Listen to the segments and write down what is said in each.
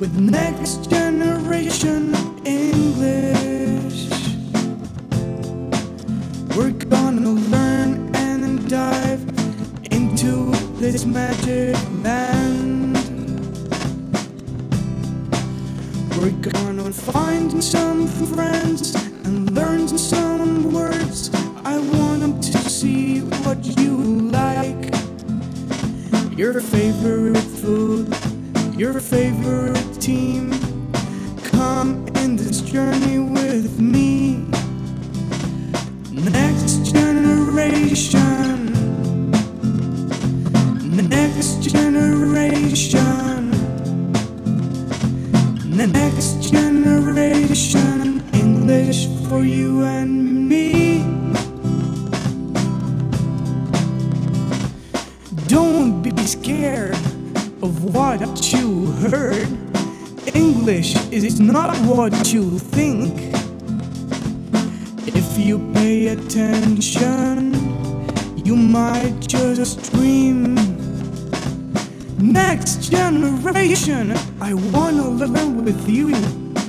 with next generation English. We're gonna learn and dive into this magic your favorite team. Come in this journey with me. Next generation. Next generation. Next generation. English for you and me. Don't be scared of what you heard. English is not what you think. If you pay attention, you might just dream. Next generation, I wanna learn with you.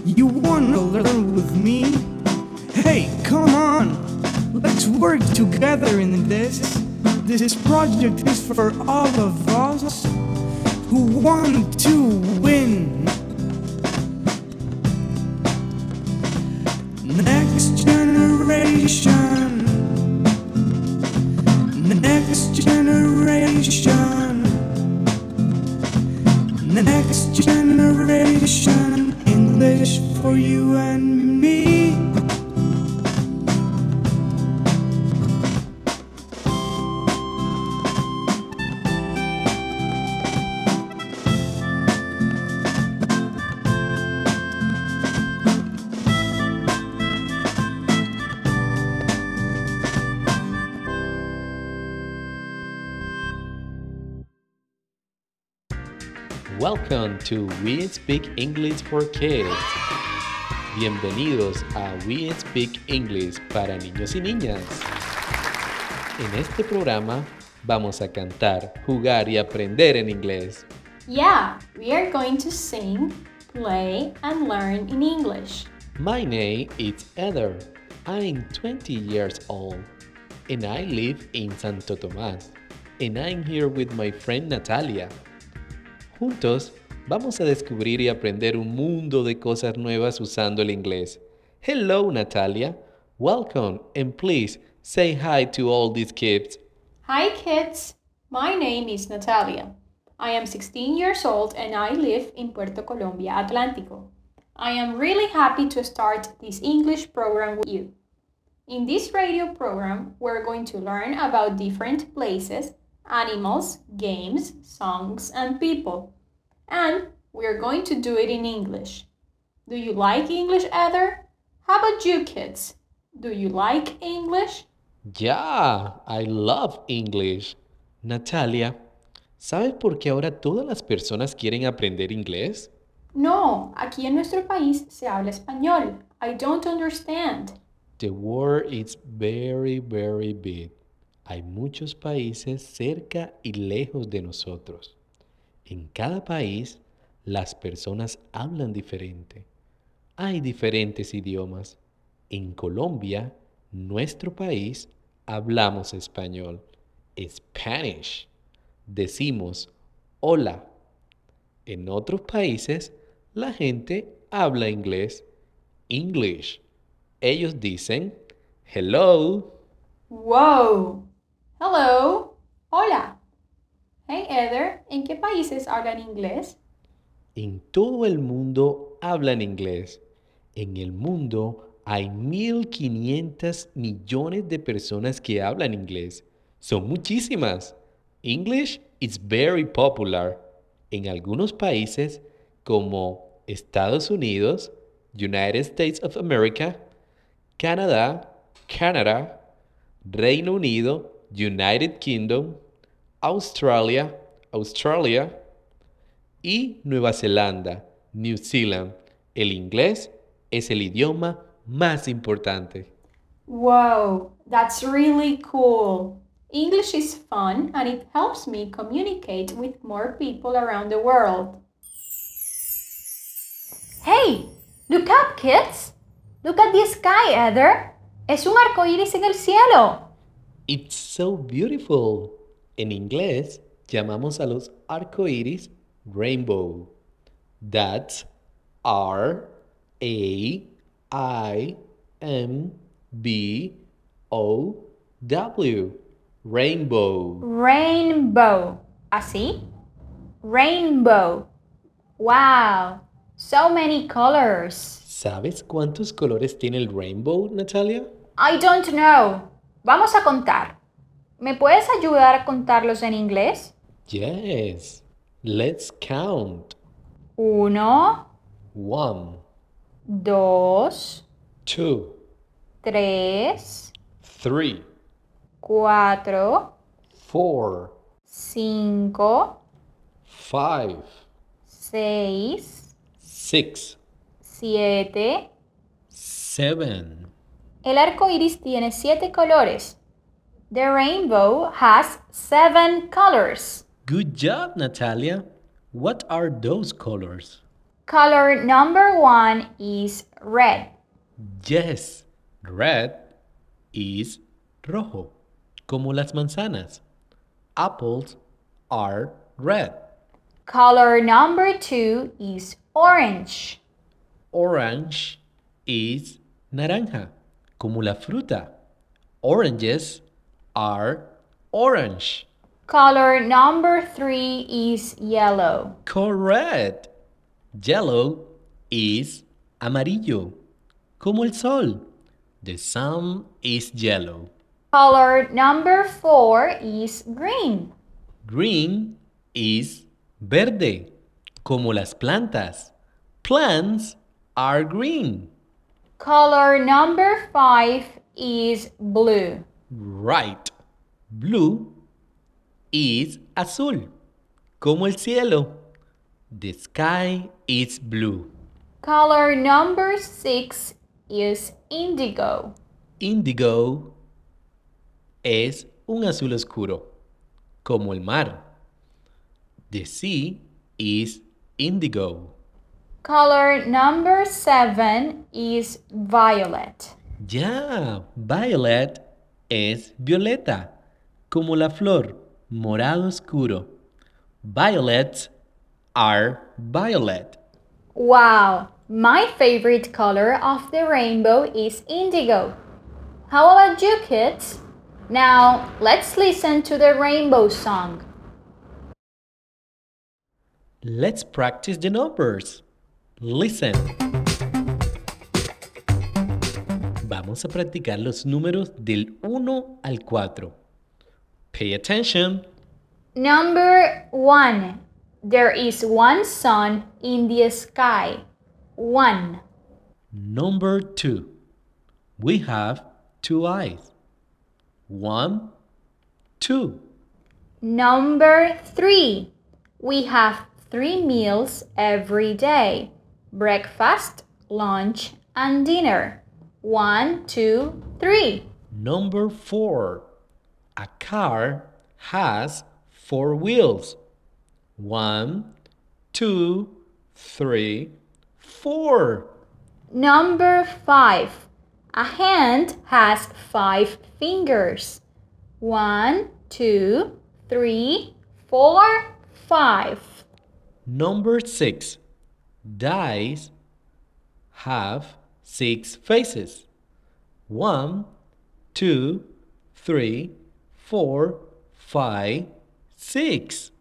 You wanna learn with me. Hey, come on, let's work together in this. This project is for all of us who want to win. Next generation. Next generation. Next generation. English for you and me. Welcome to We Speak English for Kids. Bienvenidos a We Speak English para niños y niñas. En este programa vamos a cantar, jugar y aprender en inglés. Yeah, we are going to sing, play, and learn in English. My name is Heather. I'm 20 years old and I live in Santo Tomás. And I'm here with my friend Natalia. Juntos vamos a descubrir y aprender un mundo de cosas nuevas usando el inglés. Hello Natalia. Welcome and please say hi to all these kids. Hi, kids. My name is Natalia. I am 16 years old and I live in Puerto Colombia, Atlántico. I am really happy to start this English program with you. In this radio program, we're going to learn about different places, animals, games, songs, and people. And we're going to do it in English. Do you like English, Heather? How about you, kids? Do you like English? Yeah, I love English. Natalia, ¿sabes por qué ahora todas las personas quieren aprender inglés? No, aquí en nuestro país se habla español. I don't understand. The world is very, very big. Hay muchos países cerca y lejos de nosotros. En cada país, las personas hablan diferente. Hay diferentes idiomas. En Colombia, nuestro país, hablamos español. Spanish. Decimos hola. En otros países, la gente habla inglés. English. Ellos dicen hello. Wow. Hello. Hola. Hey, Heather, ¿en qué países hablan inglés? En todo el mundo hablan inglés. En el mundo hay 1.500 millones de personas que hablan inglés. Son muchísimas. English is very popular. En algunos países como Estados Unidos, United States of America, Canadá, Canadá, Reino Unido, United Kingdom, Australia, Australia y Nueva Zelanda, New Zealand. El inglés es el idioma más importante. Wow, that's really cool. English is fun and it helps me communicate with more people around the world. Hey, look up, kids. Look at the sky, Heather. Es un arco iris en el cielo. It's so beautiful. En inglés llamamos a los arcoíris rainbow. That's R A I M B O W. Rainbow. Rainbow. ¿Así? Rainbow. Wow. So many colors. ¿Sabes cuántos colores tiene el rainbow, Natalia? I don't know. Vamos a contar. ¿Me puedes ayudar a contarlos en inglés? Yes. Let's count. Uno, One, dos, two, tres, three, cuatro, four, cinco, five, seis, six, siete. seven. El arco iris tiene siete colores. The rainbow has seven colors. Good job, Natalia. What are those colors? Color number one is red. Yes, red is rojo, como las manzanas. Apples are red. Color number two is orange. Orange is naranja, como la fruta. Oranges are orange. Color number three is yellow. Correct. Yellow is amarillo, como el sol. The sun is yellow. Color number four is green. Green is verde, como las plantas. Plants are green. Color number five is blue. Right. Blue is azul, como el cielo. The sky is blue. Color number six is indigo. Indigo es un azul oscuro, como el mar. The sea is indigo. Color number seven is violet. Ya, violet es violeta, como la flor, morado oscuro. Violets are violet. Wow, my favorite color of the rainbow is indigo. How about you, kids? Now, let's listen to the rainbow song. Let's practice the numbers. Listen. Vamos a practicar los números del 1 al 4. Pay attention. Number one, there is one sun in the sky. One. Number 2. We have two eyes. 1, 2. Number three, we have three meals every day breakfast, lunch, and dinner. One, two, three. Number 4. A car has four wheels. One, two, three, four. Number five, a hand has five fingers. One, two, three, four, five. Number 6. Dice have six faces. One, two, three, four, five, six.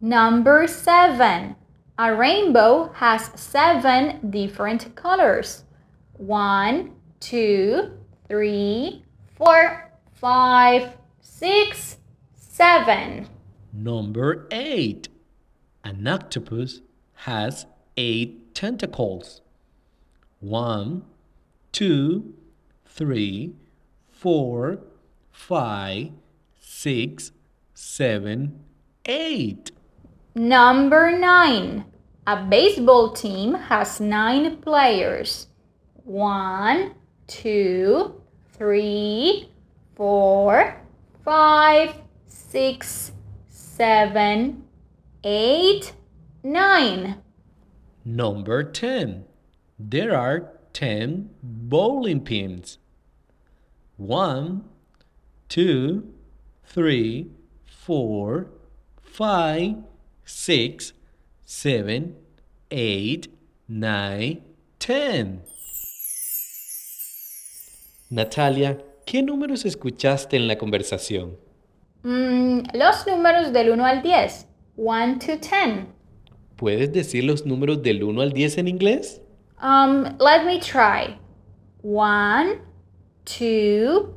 Number seven, a rainbow has seven different colors. One, two, three, four, five, six, seven. Number 8. An octopus has eight tentacles. One, two, three, four, five, six, seven, eight. Number nine, a baseball team has nine players. One, two, three, four, five, six, seven, eight, nine. Number 10. There are 10 bowling pins. One, two, three, four, five, six, seven, eight, nine, ten. Natalia, ¿qué números escuchaste en la conversación? Mm, los números del 1 al 10. 1 to 10. ¿Puedes decir los números del 1 al 10 en inglés? Um, let me try. 1, 2,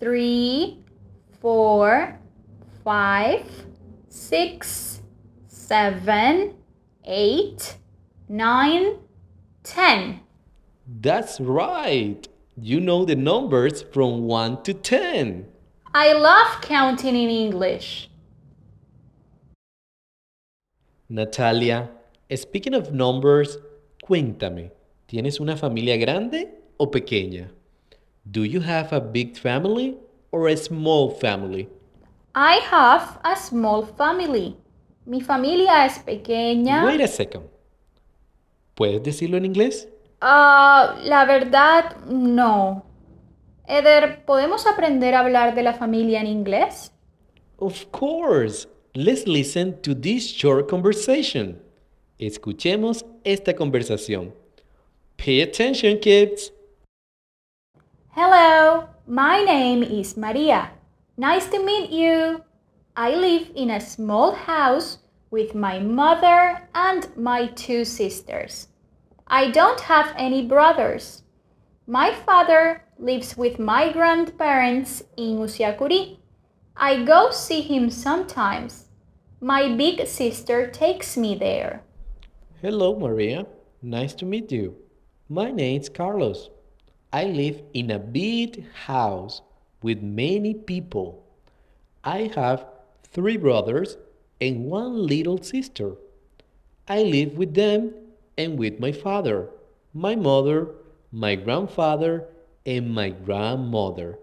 3, 4, 5, 6, 7, 8, 9, 10. That's right. You know the numbers from 1 to 10. I love counting in English. Natalia, speaking of numbers, cuéntame, ¿tienes una familia grande o pequeña? Do you have a big family or a small family? I have a small family. Mi familia es pequeña. Wait a second. ¿Puedes decirlo en inglés? Ah, la verdad, no. Eder, ¿podemos aprender a hablar de la familia en inglés? Of course. Let's listen to this short conversation. Escuchemos esta conversación. Pay attention, kids. Hello, my name is Maria. Nice to meet you. I live in a small house with my mother and my two sisters. I don't have any brothers. My father lives with my grandparents in Usiacurí. I go see him sometimes. My big sister takes me there. Hello, Maria. Nice to meet you. My name's Carlos. I live in a big house with many people. I have three brothers and one little sister. I live with them and with my father, my mother, my grandfather, and my grandmother.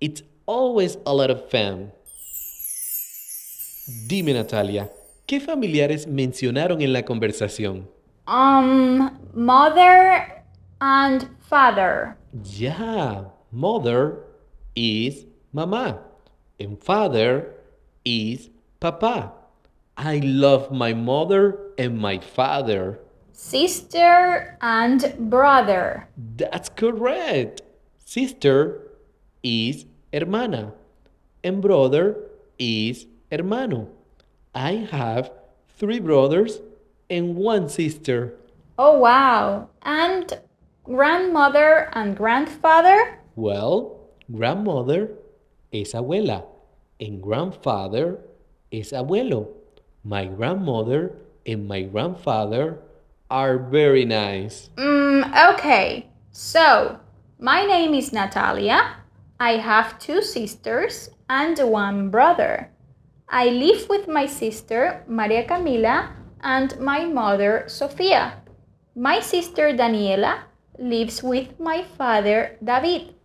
It's always a lot of fun. Dime, Natalia, ¿qué familiares mencionaron en la conversación? Um, mother and father. Yeah, mother is mamá and father is papá. I love my mother and my father. Sister and brother. That's correct. Sister is hermana and brother is hermano. I have three brothers and one sister. Oh, wow. And grandmother and grandfather? Well, grandmother es abuela and grandfather es abuelo. My grandmother and my grandfather are very nice. Mm, okay. So, my name is Natalia. I have two sisters and one brother. I live with my sister, Maria Camila, and my mother, Sofia. My sister, Daniela, lives with my father, David.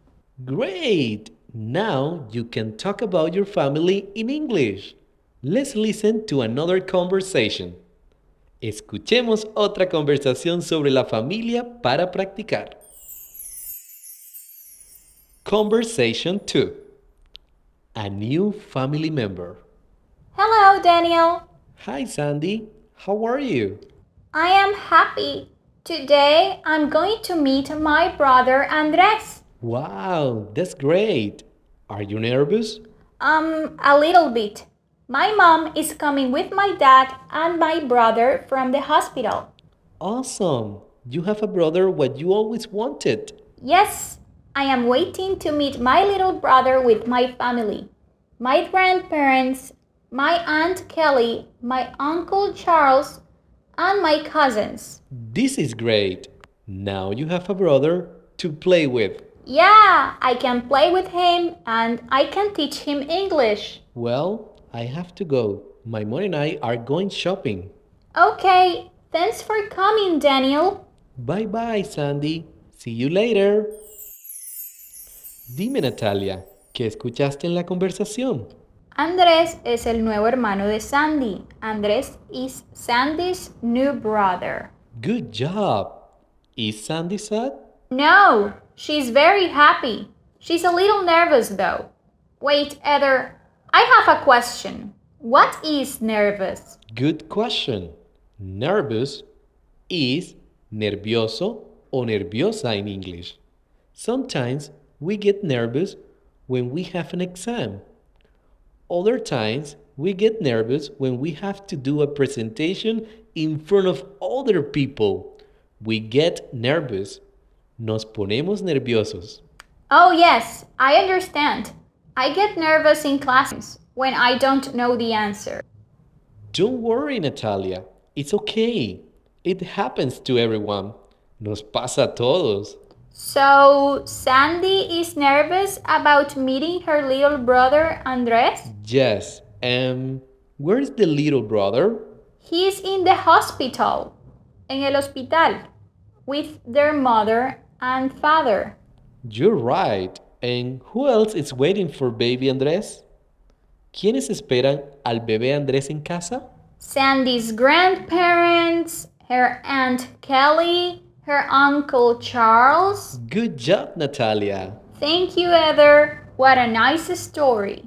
Great! Now you can talk about your family in English. Let's listen to another conversation. Escuchemos otra conversación sobre la familia para practicar. Conversation 2 A new family member. Hello, Daniel. Hi, Sandy. How are you? I am happy. Today I'm going to meet my brother Andres. Wow, that's great. Are you nervous? Um, a little bit. My mom is coming with my dad and my brother from the hospital. Awesome. You have a brother what you always wanted. Yes, I am waiting to meet my little brother with my family. My grandparents, my Aunt Kelly, my Uncle Charles, and my cousins. This is great. Now you have a brother to play with. Yeah, I can play with him and I can teach him English. Well, I have to go. My mom and I are going shopping. Okay, thanks for coming, Daniel. Bye bye, Sandy. See you later. Dime, Natalia, ¿Qué escuchaste en la conversación? Andrés es el nuevo hermano de Sandy. Andrés is Sandy's new brother. Good job. Is Sandy sad? No, she's very happy. She's a little nervous though. Wait, Heather, I have a question. What is nervous? Good question. Nervous is nervioso o nerviosa in English. Sometimes we get nervous when we have an exam. Other times we get nervous when we have to do a presentation in front of other people. We get nervous. Nos ponemos nerviosos. Oh, yes, I understand. I get nervous in classes when I don't know the answer. Don't worry, Natalia. It's okay. It happens to everyone. Nos pasa a todos. So, Sandy is nervous about meeting her little brother Andres? Yes. Um, where's the little brother? He's in the hospital, en el hospital, with their mother and father. You're right. And who else is waiting for baby Andrés? ¿Quiénes esperan al bebé Andrés en casa? Sandy's grandparents, her Aunt Kelly, her Uncle Charles. Good job, Natalia. Thank you, Heather. What a nice story.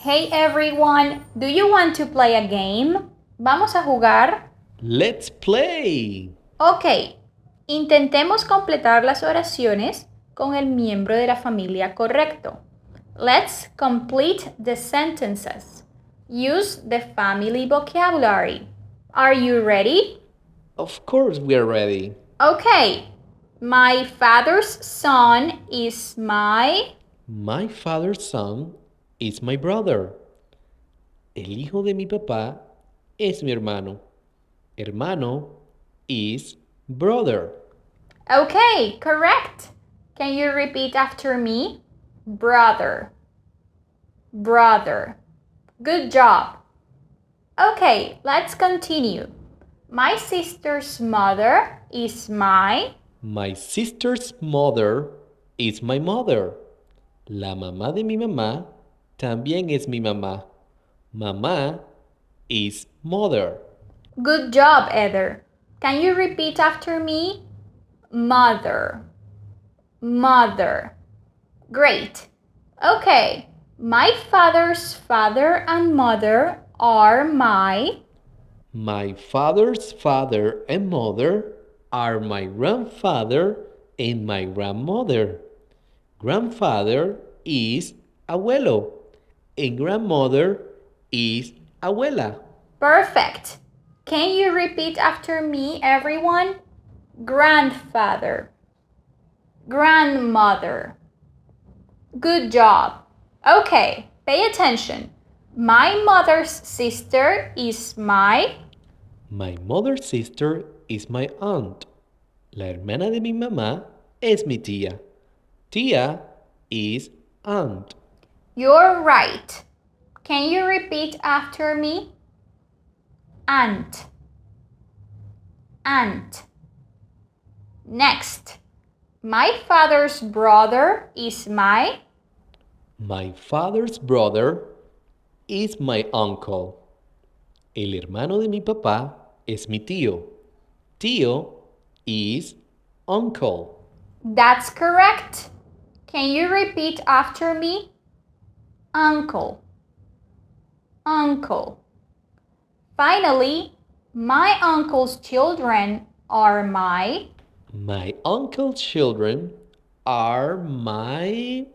Hey everyone, do you want to play a game? ¿Vamos a jugar? Let's play. Ok, intentemos completar las oraciones con el miembro de la familia correcto. Let's complete the sentences. Use the family vocabulary. Are you ready? Of course, we are ready. Okay. My father's son is my. My father's son is my brother. El hijo de mi papá es mi hermano. Hermano is brother. Okay, correct. Can you repeat after me? Brother. Brother. Good job. Okay, let's continue. My sister's mother is my. My sister's mother is my mother. La mamá de mi mamá también es mi mamá. Mamá is mother. Good job, Heather. Can you repeat after me? Mother. Mother. Great. Okay. My father's father and mother are my. My father's father and mother are my grandfather and my grandmother. Grandfather is abuelo and grandmother is abuela. Perfect. Can you repeat after me, everyone? Grandfather. Grandmother. Good job. Okay, pay attention. My mother's sister is my. My mother's sister is my aunt. La hermana de mi mamá es mi tía. Tía is aunt. You're right. Can you repeat after me? Aunt. Aunt. Next. My father's brother is my. My father's brother is my uncle. El hermano de mi papá es mi tío. Tío is uncle. That's correct. Can you repeat after me? Uncle. Uncle. Finally, my uncle's children are my. My uncle's children are my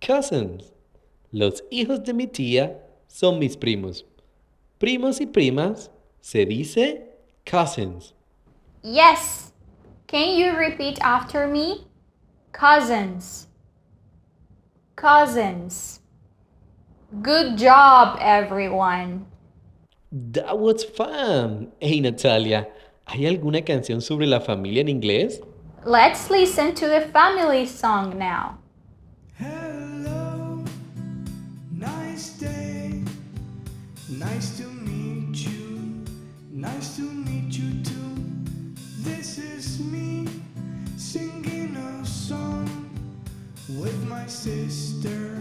cousins. Los hijos de mi tía son mis primos. Primos y primas se dice cousins. Yes. Can you repeat after me? Cousins. Cousins. Good job, everyone. That was fun. Hey Natalia, ¿hay alguna canción sobre la familia en inglés? Let's listen to the family song now. With my sister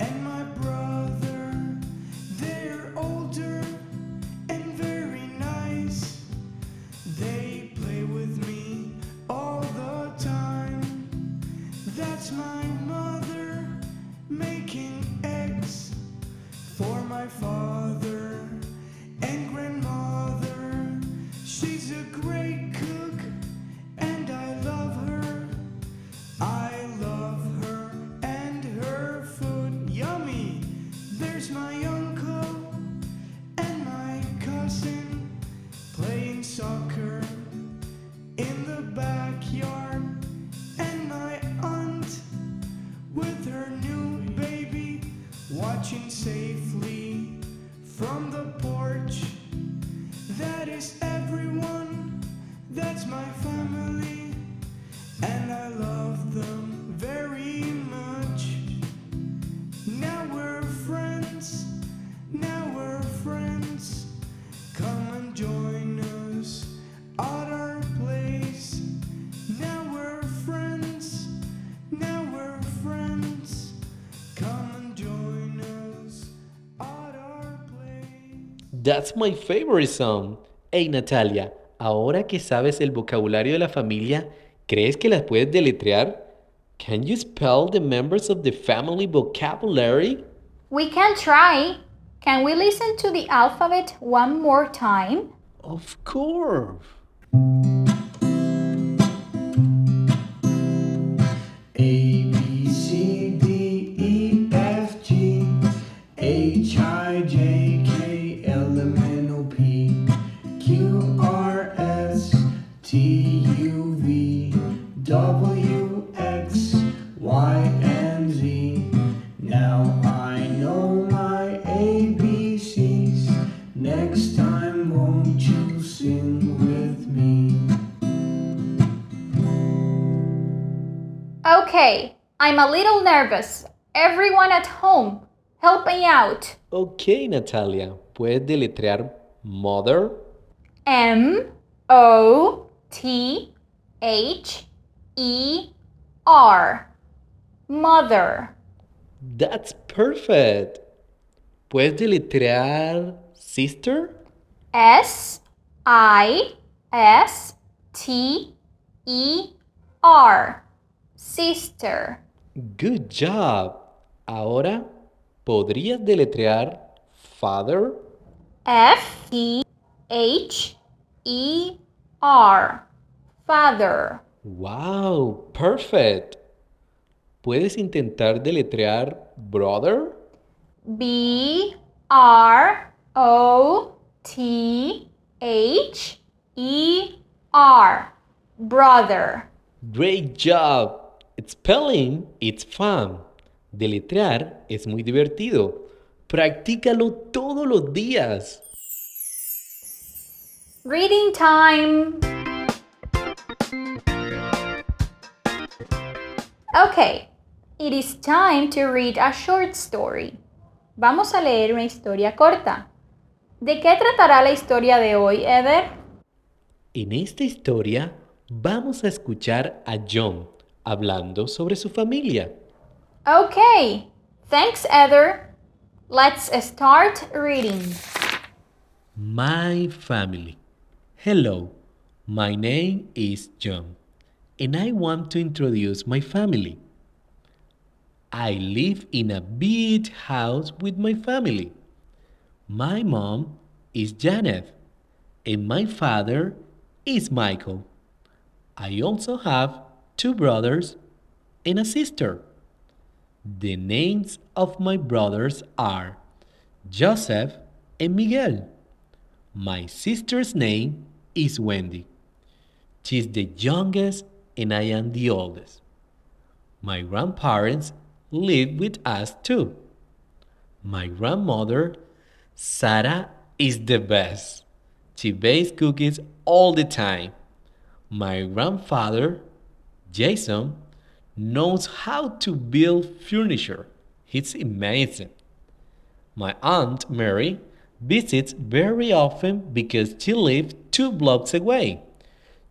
and my brother. That's my favorite song. Hey Natalia, ahora que sabes el vocabulario de la familia, ¿crees que las puedes deletrear? Can you spell the members of the family vocabulary? We can try. Can we listen to the alphabet one more time? Of course. I'm a little nervous. Everyone at home, help me out. Ok, Natalia, ¿puedes deletrear mother? M O T H E R. Mother. That's perfect. ¿Puedes deletrear sister? S I S T E R. Sister. Good job. Ahora, ¿podrías deletrear father? F E H E R. Father. Wow, perfect. ¿Puedes intentar deletrear brother? B R O T H E R. Brother. Great job. Spelling, it's fun. Deletrear es muy divertido. Practícalo todos los días. Reading time. Okay, it is time to read a short story. Vamos a leer una historia corta. ¿De qué tratará la historia de hoy, Eder? En esta historia vamos a escuchar a John hablando sobre su familia. Okay, thanks, Eder. Let's start reading. My family. Hello, my name is John, and I want to introduce my family. I live in a big house with my family. My mom is Janet, and my father is Michael. I also have two brothers and a sister. The names of my brothers are Joseph and Miguel. My sister's name is Wendy. She's the youngest and I am the oldest. My grandparents live with us too. My grandmother, Sarah, is the best. She bakes cookies all the time. My grandfather, Jason, knows how to build furniture. He's amazing. My aunt Mary visits very often because she lives two blocks away.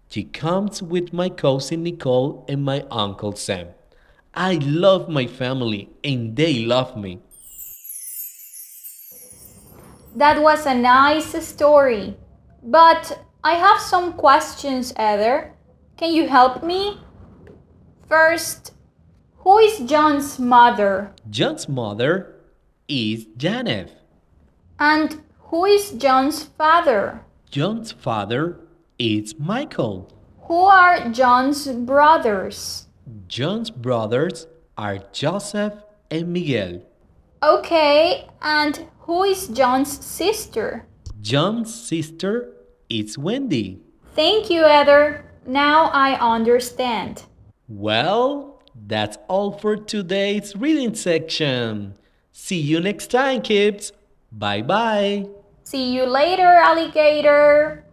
She comes with my cousin Nicole and my uncle Sam. I love my family and they love me. That was a nice story. But I have some questions, Heather. Can you help me? First, who is John's mother? John's mother is Janet. And who is John's father? John's father is Michael. Who are John's brothers? John's brothers are Joseph and Miguel. Okay, and who is John's sister? John's sister is Wendy. Thank you, Heather. Now I understand. Well, that's all for today's reading section. See you next time, kids. Bye bye. See you later, alligator.